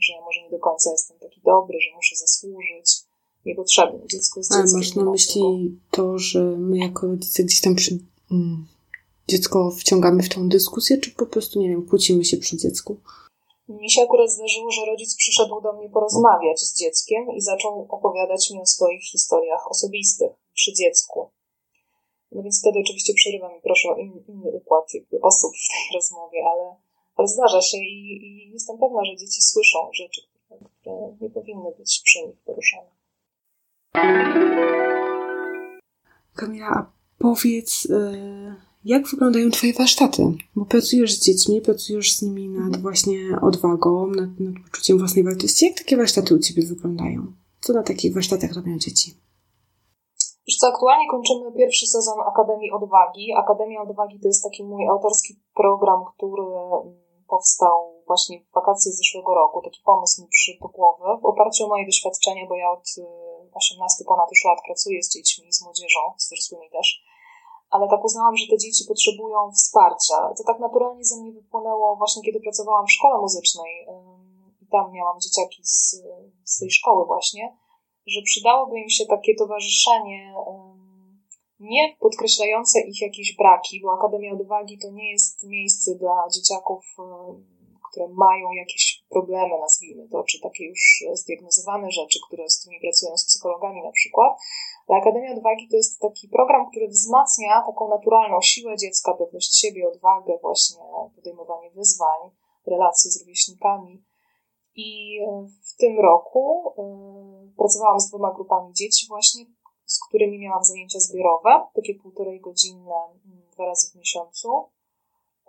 że może nie do końca jestem taki dobry, że muszę zasłużyć. Niepotrzebne. Dziecko jest Ale masz na myśli to, że my jako rodzice gdzieś tam przy, mm, dziecko wciągamy w tą dyskusję, czy po prostu, nie wiem, kłócimy się przy dziecku? Mi się akurat zdarzyło, że rodzic przyszedł do mnie porozmawiać z dzieckiem i zaczął opowiadać mi o swoich historiach osobistych przy dziecku. No więc wtedy oczywiście przerywam i proszę o in, inny układ osób w tej rozmowie, ale ale zdarza się i, i jestem pewna, że dzieci słyszą rzeczy, które nie powinny być przy nich poruszane. Kamila, powiedz, y, jak wyglądają Twoje warsztaty? Bo pracujesz z dziećmi, pracujesz z nimi nad mhm. właśnie odwagą, nad, nad poczuciem własnej wartości. Jak takie warsztaty u Ciebie wyglądają? Co na takich warsztatach robią dzieci? Już co, aktualnie kończymy pierwszy sezon Akademii Odwagi. Akademia Odwagi to jest taki mój autorski program, który mm, powstał właśnie w wakacje zeszłego roku. Taki pomysł mi przyszedł do głowy w oparciu o moje doświadczenie, bo ja od 18 y, ponad już lat pracuję z dziećmi, z młodzieżą, z dorosłymi też. Ale tak uznałam, że te dzieci potrzebują wsparcia. To tak naturalnie ze mnie wypłynęło właśnie, kiedy pracowałam w szkole muzycznej i tam miałam dzieciaki z, z tej szkoły właśnie, że przydałoby im się takie towarzyszenie nie podkreślające ich jakieś braki, bo Akademia Odwagi to nie jest miejsce dla dzieciaków, które mają jakieś problemy, nazwijmy to, czy takie już zdiagnozowane rzeczy, które z tymi pracują z psychologami na przykład. Ale Akademia Odwagi to jest taki program, który wzmacnia taką naturalną siłę dziecka, pewność siebie, odwagę, właśnie podejmowanie wyzwań, relacje z rówieśnikami. I e, w tym roku e, pracowałam z dwoma grupami dzieci właśnie, z którymi miałam zajęcia zbiorowe, takie półtorej godzinne mm, dwa razy w miesiącu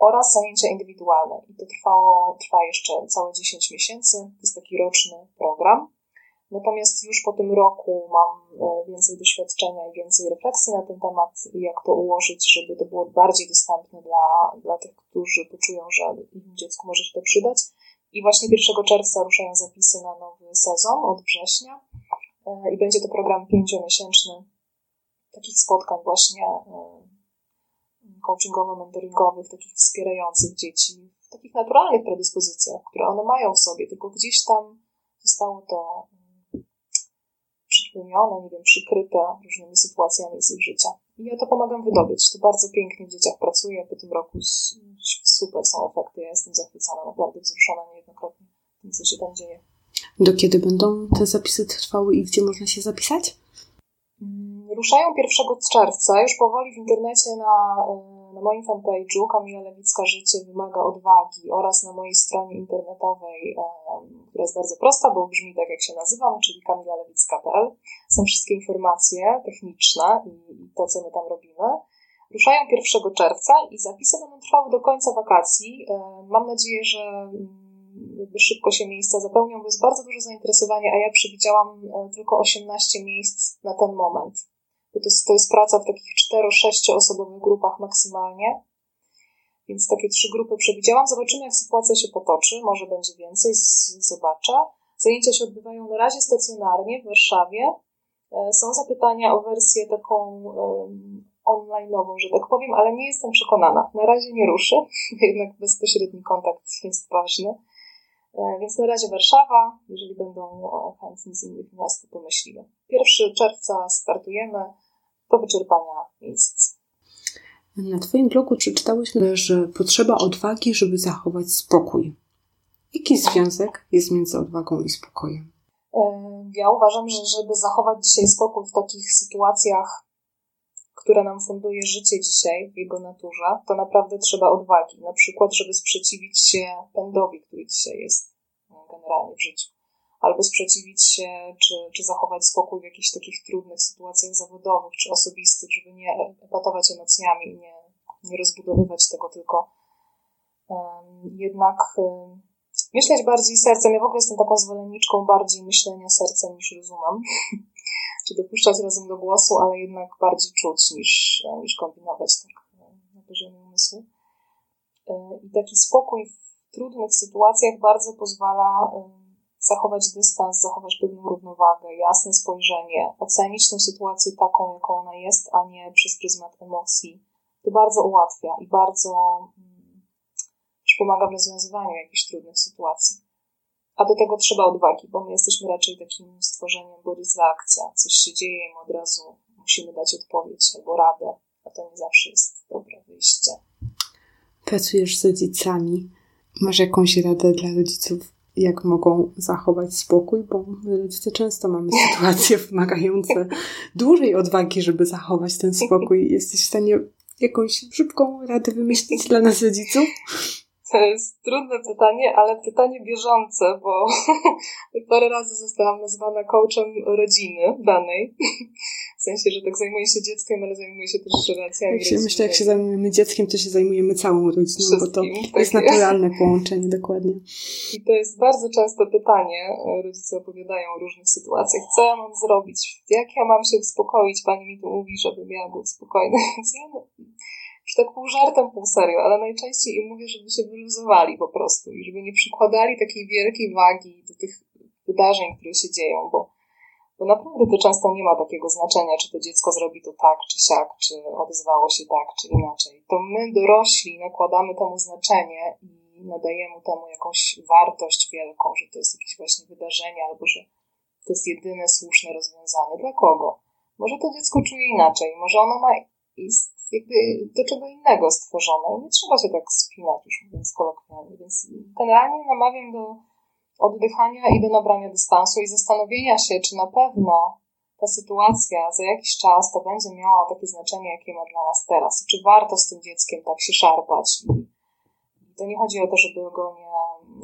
oraz zajęcia indywidualne. I to trwało, trwa jeszcze całe 10 miesięcy. To jest taki roczny program. Natomiast już po tym roku mam e, więcej doświadczenia i więcej refleksji na ten temat, jak to ułożyć, żeby to było bardziej dostępne dla, dla tych, którzy poczują, że im dziecku może się to przydać. I właśnie 1 czerwca ruszają zapisy na nowy sezon od września. E, i będzie to program pięciomiesięczny takich spotkań właśnie e, coachingowo-mentoringowych, takich wspierających dzieci w takich naturalnych predyspozycjach, które one mają w sobie, tylko gdzieś tam zostało to mm, przytłumione, nie wiem, przykryte różnymi sytuacjami z ich życia. I ja to pomagam wydobyć. To bardzo pięknie w dzieciach pracuję. Po tym roku super są efekty. Ja jestem zachwycona, naprawdę wzruszona niejednokrotnie tym, co się tam dzieje. Do kiedy będą te zapisy trwały i gdzie można się zapisać? Mm, ruszają 1 czerwca, już powoli w internecie na, e, na moim fanpage'u Kamila Lewicka Życie wymaga odwagi oraz na mojej stronie internetowej, która jest bardzo prosta, bo brzmi tak, jak się nazywam, czyli kamilalewicka.pl. Są wszystkie informacje techniczne i to, co my tam robimy. Ruszają 1 czerwca i zapisy będą trwały do końca wakacji. Mam nadzieję, że mm, szybko się miejsca zapełnią, bo jest bardzo duże zainteresowanie, a ja przewidziałam e, tylko 18 miejsc na ten moment. To jest, to jest praca w takich 4-6 osobowych grupach maksymalnie. Więc takie trzy grupy przewidziałam. Zobaczymy, jak sytuacja się potoczy. Może będzie więcej, zobaczę. Zajęcia się odbywają na razie stacjonarnie w Warszawie. E, są zapytania o wersję taką online'ową, że tak powiem, ale nie jestem przekonana. Na razie nie ruszę, jednak bezpośredni kontakt jest ważny. E, więc na razie Warszawa, jeżeli będą chętni z innych miast, to pomyślimy. 1 czerwca startujemy do wyczerpania miejsc. Na Twoim blogu przeczytałyśmy, że potrzeba odwagi, żeby zachować spokój. Jaki związek jest między odwagą i spokojem? E, ja uważam, że żeby zachować dzisiaj spokój w takich sytuacjach, które nam funduje życie dzisiaj w jego naturze, to naprawdę trzeba odwagi. Na przykład, żeby sprzeciwić się pędowi, który dzisiaj jest generalnie w życiu. Albo sprzeciwić się, czy, czy zachować spokój w jakichś takich trudnych sytuacjach zawodowych czy osobistych, żeby nie epatować emocjami i nie, nie rozbudowywać tego, tylko um, jednak um, myśleć bardziej sercem. Ja w ogóle jestem taką zwolenniczką bardziej myślenia sercem niż rozumem. czy dopuszczać rozum do głosu, ale jednak bardziej czuć niż, niż kombinować tak na poziomie umysłu. E, I taki spokój w trudnych sytuacjach bardzo pozwala zachować dystans, zachować pewną równowagę, jasne spojrzenie, ocenić tę sytuację taką, jaką ona jest, a nie przez pryzmat emocji. To bardzo ułatwia i bardzo mm, pomaga w rozwiązywaniu jakichś trudnych sytuacji. A do tego trzeba odwagi, bo my jesteśmy raczej takim stworzeniem, bo jest reakcja, coś się dzieje i od razu musimy dać odpowiedź albo radę, a to nie zawsze jest dobre wyjście. Pracujesz z rodzicami. Masz jakąś radę dla rodziców, jak mogą zachować spokój, bo my rodzice często mamy sytuacje wymagające dużej odwagi, żeby zachować ten spokój. Jesteś w stanie jakąś szybką radę wymyślić dla nas rodziców? To jest trudne pytanie, ale pytanie bieżące, bo parę razy zostałam nazwana coachem rodziny danej. W sensie, że tak zajmuję się dzieckiem, ale zajmuję się też relacjami. Jak się, myślę, jak się zajmujemy dzieckiem, to się zajmujemy całą rodziną, bo to tak jest naturalne połączenie, dokładnie. I to jest bardzo często pytanie. Rodzice opowiadają o różnych sytuacjach. Co ja mam zrobić? Jak ja mam się uspokoić? Pani mi tu mówi, żebym ja był spokojny. Więc ja już tak pół żartem, pół serio, ale najczęściej im mówię, żeby się wyluzowali po prostu i żeby nie przykładali takiej wielkiej wagi do tych wydarzeń, które się dzieją, bo, bo naprawdę to często nie ma takiego znaczenia, czy to dziecko zrobi to tak, czy siak, czy odezwało się tak, czy inaczej. To my, dorośli, nakładamy temu znaczenie i nadajemy temu jakąś wartość wielką, że to jest jakieś właśnie wydarzenie, albo że to jest jedyne słuszne rozwiązanie. Dla kogo? Może to dziecko czuje inaczej, może ono ma jest jakby do czego innego stworzone. Nie trzeba się tak spinać, już mówiąc kolokwialnie. Więc generalnie namawiam do oddychania i do nabrania dystansu i zastanowienia się, czy na pewno ta sytuacja za jakiś czas to będzie miała takie znaczenie, jakie ma dla nas teraz. Czy warto z tym dzieckiem tak się szarpać. I to nie chodzi o to, żeby go nie,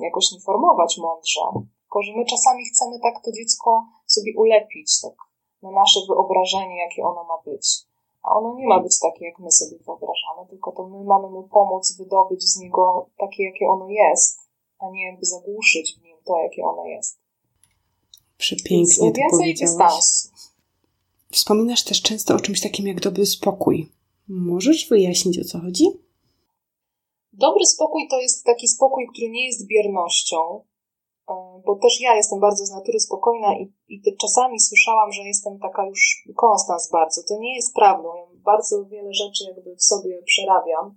jakoś informować mądrze, tylko że my czasami chcemy tak to dziecko sobie ulepić, tak na nasze wyobrażenie, jakie ono ma być a ono nie ma być takie, jak my sobie wyobrażamy, tylko to my mamy mu pomóc wydobyć z niego takie, jakie ono jest, a nie jakby zagłuszyć w nim to, jakie ono jest. Przepięknie Więc to więcej dystansu. Wspominasz też często o czymś takim jak dobry spokój. Możesz wyjaśnić, o co chodzi? Dobry spokój to jest taki spokój, który nie jest biernością, bo też ja jestem bardzo z natury spokojna i, i czasami słyszałam, że jestem taka już konstans bardzo. To nie jest prawdą. Ja bardzo wiele rzeczy jakby w sobie przerabiam.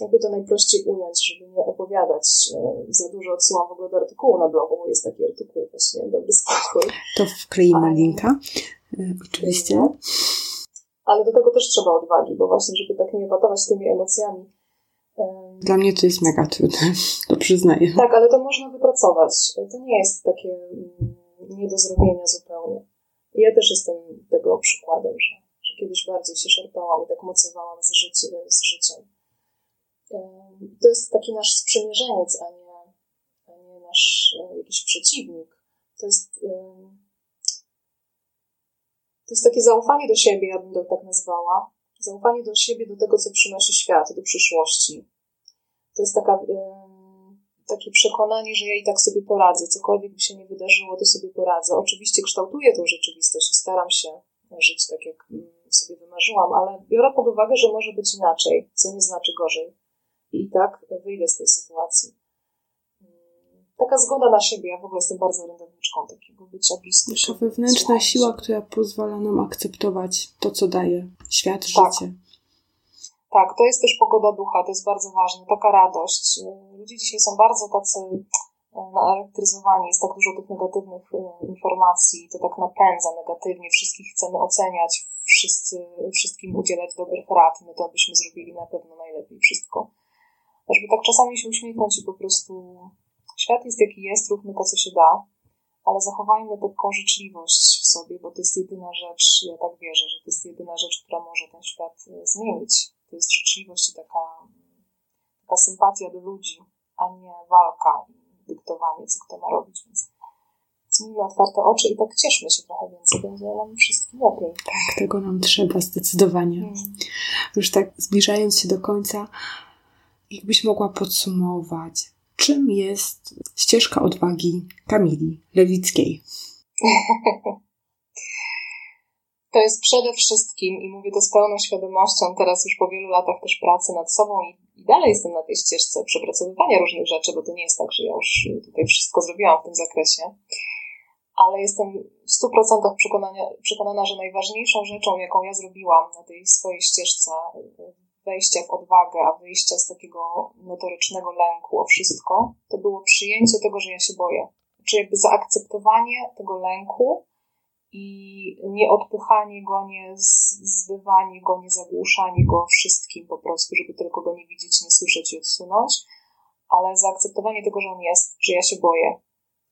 Jakby to najprościej ująć, żeby nie opowiadać e, za dużo. Odsyłam w ogóle do artykułu na blogu, bo jest taki artykuł właśnie Dobry Spokój. To wkleimy linka. E, oczywiście. Ale do tego też trzeba odwagi, bo właśnie, żeby tak nie epatować tymi emocjami, dla mnie to jest mega trudne, to przyznaję. Tak, ale to można wypracować. To nie jest takie mm, nie do zrobienia zupełnie. Ja też jestem tego przykładem, że, że kiedyś bardziej się szarpałam i tak mocowałam z, życie, z życiem. To jest taki nasz sprzymierzeniec, a nie, a nie nasz e, jakiś przeciwnik. To jest, to jest takie zaufanie do siebie, ja bym to tak nazwała. Zaufanie do siebie, do tego, co przynosi świat, do przyszłości. To jest taka, takie przekonanie, że ja i tak sobie poradzę, cokolwiek by się nie wydarzyło, to sobie poradzę. Oczywiście kształtuję tą rzeczywistość i staram się żyć tak, jak mm, sobie wymarzyłam, ale biorę pod uwagę, że może być inaczej, co nie znaczy gorzej. I tak wyjdę z tej sytuacji. Taka zgoda na siebie, ja w ogóle jestem bardzo orędowniczką takiego bycia blisko. Taka wewnętrzna siła, która pozwala nam akceptować to, co daje świat, tak. życie. Tak, to jest też pogoda ducha, to jest bardzo ważne, taka radość. Ludzie dzisiaj są bardzo tacy e, naelektryzowani, jest tak dużo tych negatywnych e, informacji, to tak napędza negatywnie, wszystkich chcemy oceniać, wszyscy, wszystkim udzielać dobrych rad, my to byśmy zrobili na pewno najlepiej wszystko. Żeby tak czasami się uśmiechnąć i po prostu świat jest jaki jest, róbmy to, co się da, ale zachowajmy taką życzliwość w sobie, bo to jest jedyna rzecz, ja tak wierzę, że to jest jedyna rzecz, która może ten świat e, zmienić. To jest życzliwość i taka, taka sympatia do ludzi, a nie walka i dyktowanie, co kto ma robić, więc miejmy otwarte oczy i tak cieszmy się trochę więcej, będzie nam wszystkim lepiej. Tak, tego nam trzeba zdecydowanie. Hmm. Już tak zbliżając się do końca, jakbyś mogła podsumować, czym jest ścieżka odwagi Kamili Lewickiej? To jest przede wszystkim, i mówię to z pełną świadomością, teraz już po wielu latach też pracy nad sobą i, i dalej jestem na tej ścieżce przepracowywania różnych rzeczy, bo to nie jest tak, że ja już tutaj wszystko zrobiłam w tym zakresie, ale jestem w 100% przekonania, przekonana, że najważniejszą rzeczą, jaką ja zrobiłam na tej swojej ścieżce wejścia w odwagę, a wyjścia z takiego notorycznego lęku o wszystko, to było przyjęcie tego, że ja się boję. Czy jakby zaakceptowanie tego lęku i nie odpychanie go, nie zbywanie go, nie zagłuszanie go wszystkim po prostu, żeby tylko go nie widzieć, nie słyszeć i odsunąć, ale zaakceptowanie tego, że on jest, że ja się boję.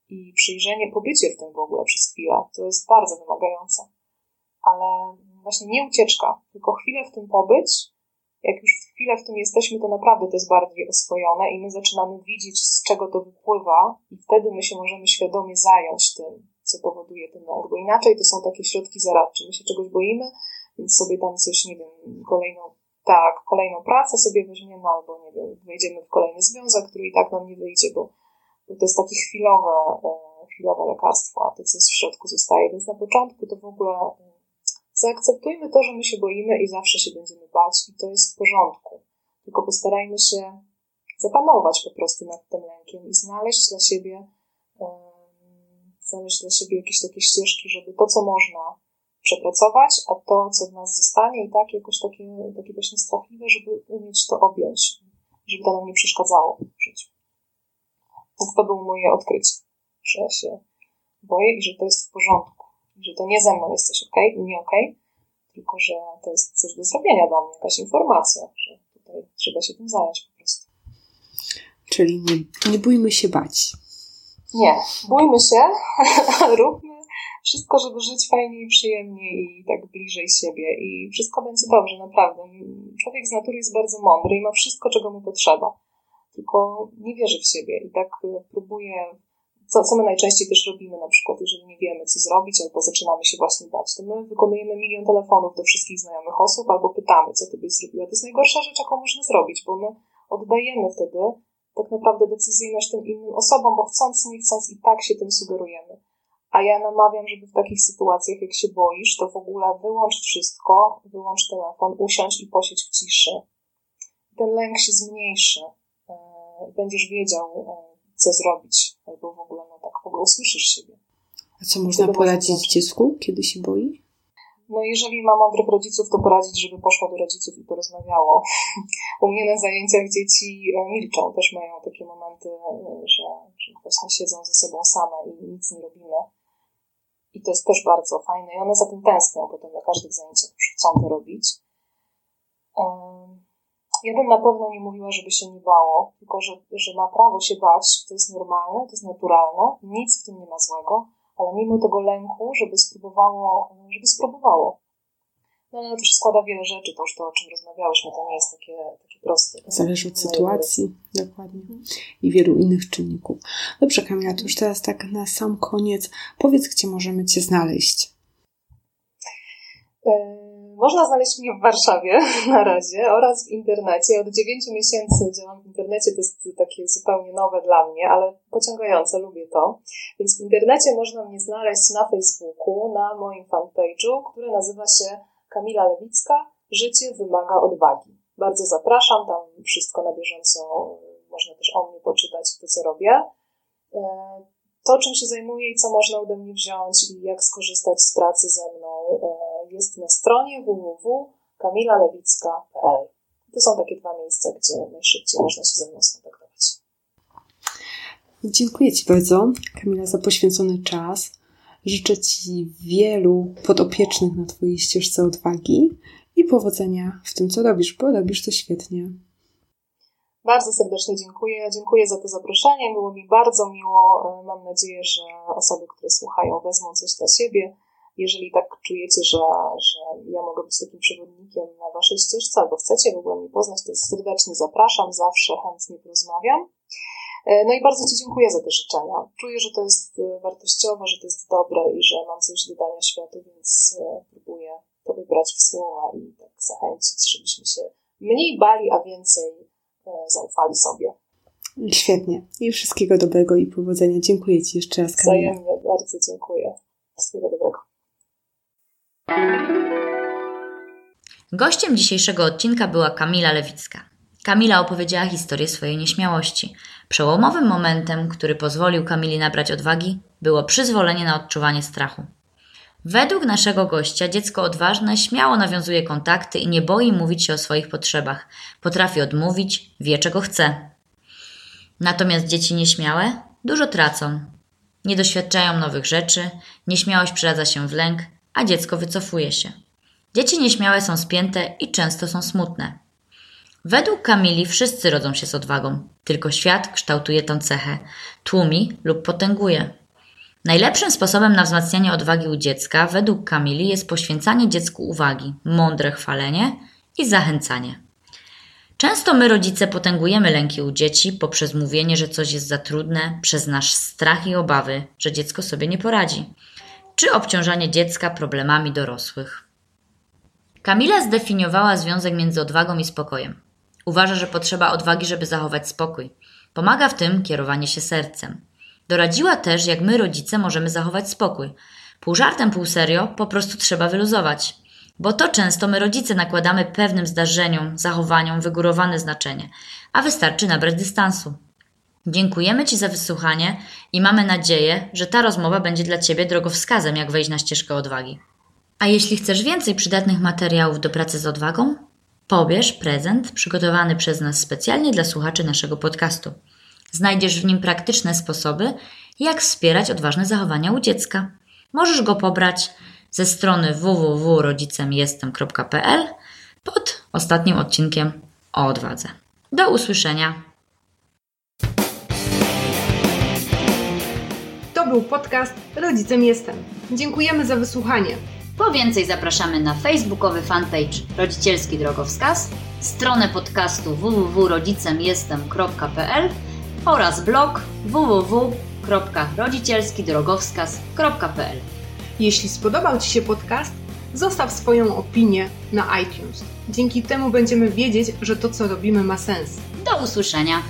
I przyjrzenie, pobycie w tym w ogóle przez chwilę, to jest bardzo wymagające. Ale właśnie nie ucieczka, tylko chwilę w tym pobyć, jak już chwilę w tym jesteśmy, to naprawdę to jest bardziej oswojone i my zaczynamy widzieć, z czego to wypływa, i wtedy my się możemy świadomie zająć tym, co powoduje ten lęk, bo inaczej to są takie środki zaradcze. My się czegoś boimy, więc sobie tam coś, nie wiem, kolejną, tak, kolejną pracę sobie weźmiemy, albo nie wiem, wejdziemy w kolejny związek, który i tak nam nie wyjdzie, bo, to jest takie chwilowe, e, chwilowe lekarstwo, a to, co w środku, zostaje. Więc na początku to w ogóle Zaakceptujmy to, że my się boimy i zawsze się będziemy bać i to jest w porządku. Tylko postarajmy się zapanować po prostu nad tym lękiem i znaleźć dla siebie, znaleźć dla siebie jakieś takie ścieżki, żeby to, co można przepracować, a to, co w nas zostanie i tak jakoś takie, takie właśnie strachliwe, żeby umieć to objąć, żeby to nam nie przeszkadzało w życiu. Więc to było moje odkrycie, że się boję i że to jest w porządku że to nie ze mną jest coś ok, nie ok, tylko że to jest coś do zrobienia dla mnie, jakaś informacja, że tutaj trzeba się tym zająć po prostu. Czyli nie, nie bójmy się bać. Nie, bójmy się, róbmy wszystko, żeby żyć fajnie i przyjemnie i tak bliżej siebie i wszystko będzie dobrze, naprawdę. Człowiek z natury jest bardzo mądry i ma wszystko, czego mu potrzeba, tylko nie wierzy w siebie i tak próbuje co, co my najczęściej też robimy, na przykład, jeżeli nie wiemy, co zrobić, albo zaczynamy się właśnie bać, to my wykonujemy milion telefonów do wszystkich znajomych osób, albo pytamy, co ty byś zrobiła. To jest najgorsza rzecz, jaką można zrobić, bo my oddajemy wtedy tak naprawdę decyzyjność tym innym osobom, bo chcąc, nie chcąc, i tak się tym sugerujemy. A ja namawiam, żeby w takich sytuacjach, jak się boisz, to w ogóle wyłącz wszystko, wyłącz telefon, usiądź i posiedź w ciszy. Ten lęk się zmniejszy. E, będziesz wiedział, e, co zrobić, albo w ogóle, no tak, w ogóle usłyszysz siebie. A co można poradzić dziecku, kiedy się boi? No jeżeli ma mądrych rodziców, to poradzić, żeby poszło do rodziców i porozmawiało. U mnie na zajęciach dzieci e, milczą, też mają takie momenty, e, że, że właśnie siedzą ze sobą same i nic nie robimy. I to jest też bardzo fajne i one za tym tęsknią potem na każdych zajęciach, już chcą to robić. Ja bym na pewno nie mówiła, żeby się nie bało, tylko że, że ma prawo się bać, to jest normalne, to jest naturalne, nic w tym nie ma złego, ale mimo tego lęku, żeby spróbowało, żeby spróbowało. No ale to się składa wiele rzeczy, to już to, o czym rozmawiałyśmy, to nie jest takie, takie prosty. Zależy od sytuacji, dokładnie. I wielu innych czynników. Dobrze, Kamila, to już teraz tak na sam koniec. Powiedz, gdzie możemy Cię znaleźć. E, można znaleźć mnie w Warszawie na razie oraz w internecie. Od 9 miesięcy działam w internecie, to jest takie zupełnie nowe dla mnie, ale pociągające, lubię to. Więc w internecie można mnie znaleźć na Facebooku, na moim fanpage'u, który nazywa się Kamila Lewicka Życie wymaga odwagi. Bardzo zapraszam, tam wszystko na bieżąco można też o mnie poczytać to, co robię. E, to, czym się zajmuję i co można ode mnie wziąć i jak skorzystać z pracy ze mną, e, jest na stronie www.kamilalewicka.pl. To są takie dwa miejsca, gdzie najszybciej można się ze mną skontaktować. Dziękuję Ci bardzo, Kamila, za poświęcony czas. Życzę Ci wielu podopiecznych na Twojej ścieżce odwagi i powodzenia w tym, co robisz, bo robisz to świetnie. Bardzo serdecznie dziękuję. Dziękuję za to zaproszenie. Było mi bardzo miło. Mam nadzieję, że osoby, które słuchają, wezmą coś dla siebie jeżeli tak czujecie, że, że ja mogę być takim przewodnikiem na waszej ścieżce, albo chcecie w ogóle mnie poznać, to serdecznie zapraszam, zawsze chętnie porozmawiam. E, no i bardzo Ci dziękuję za te życzenia. Czuję, że to jest e, wartościowe, że to jest dobre i że mam coś do dania światu, więc e, próbuję to wybrać w słowa i tak zachęcić, żebyśmy się mniej bali, a więcej zaufali sobie. Świetnie. I wszystkiego dobrego i powodzenia. Dziękuję Ci jeszcze raz, Kamila. Wzajemnie, bardzo dziękuję. Wszystkiego dobrego. Gościem dzisiejszego odcinka była Kamila Lewicka. Kamila opowiedziała historię swojej nieśmiałości. Przełomowym momentem, który pozwolił Kamili nabrać odwagi, było przyzwolenie na odczuwanie strachu. Według naszego gościa dziecko odważne śmiało nawiązuje kontakty i nie boi mówić się o swoich potrzebach. Potrafi odmówić, wie czego chce. Natomiast dzieci nieśmiałe dużo tracą. Nie doświadczają nowych rzeczy, nieśmiałość przeradza się w lęk, a dziecko wycofuje się. Dzieci nieśmiałe są spięte i często są smutne. Według Kamili wszyscy rodzą się z odwagą, tylko świat kształtuje tę cechę, tłumi lub potęguje. Najlepszym sposobem na wzmacnianie odwagi u dziecka, według Kamili, jest poświęcanie dziecku uwagi, mądre chwalenie i zachęcanie. Często my, rodzice, potęgujemy lęki u dzieci poprzez mówienie, że coś jest za trudne, przez nasz strach i obawy, że dziecko sobie nie poradzi czy obciążanie dziecka problemami dorosłych. Kamila zdefiniowała związek między odwagą i spokojem. Uważa, że potrzeba odwagi, żeby zachować spokój. Pomaga w tym kierowanie się sercem. Doradziła też, jak my, rodzice, możemy zachować spokój. Pół żartem, pół serio, po prostu trzeba wyluzować. Bo to często my, rodzice, nakładamy pewnym zdarzeniom, zachowaniom wygórowane znaczenie, a wystarczy nabrać dystansu. Dziękujemy Ci za wysłuchanie i mamy nadzieję, że ta rozmowa będzie dla Ciebie drogowskazem, jak wejść na ścieżkę odwagi. A jeśli chcesz więcej przydatnych materiałów do pracy z odwagą, pobierz prezent przygotowany przez nas specjalnie dla słuchaczy naszego podcastu. Znajdziesz w nim praktyczne sposoby, jak wspierać odważne zachowania u dziecka. Możesz go pobrać ze strony www.rodzicemjestem.pl pod ostatnim odcinkiem o odwadze. Do usłyszenia. Był podcast Rodzicem Jestem. Dziękujemy za wysłuchanie. Po więcej zapraszamy na facebookowy fanpage Rodzicielski Drogowskaz, stronę podcastu www.rodzicemjestem.pl oraz blog www.rodzicielskidrogowskaz.pl Jeśli spodobał Ci się podcast, zostaw swoją opinię na iTunes. Dzięki temu będziemy wiedzieć, że to, co robimy, ma sens. Do usłyszenia!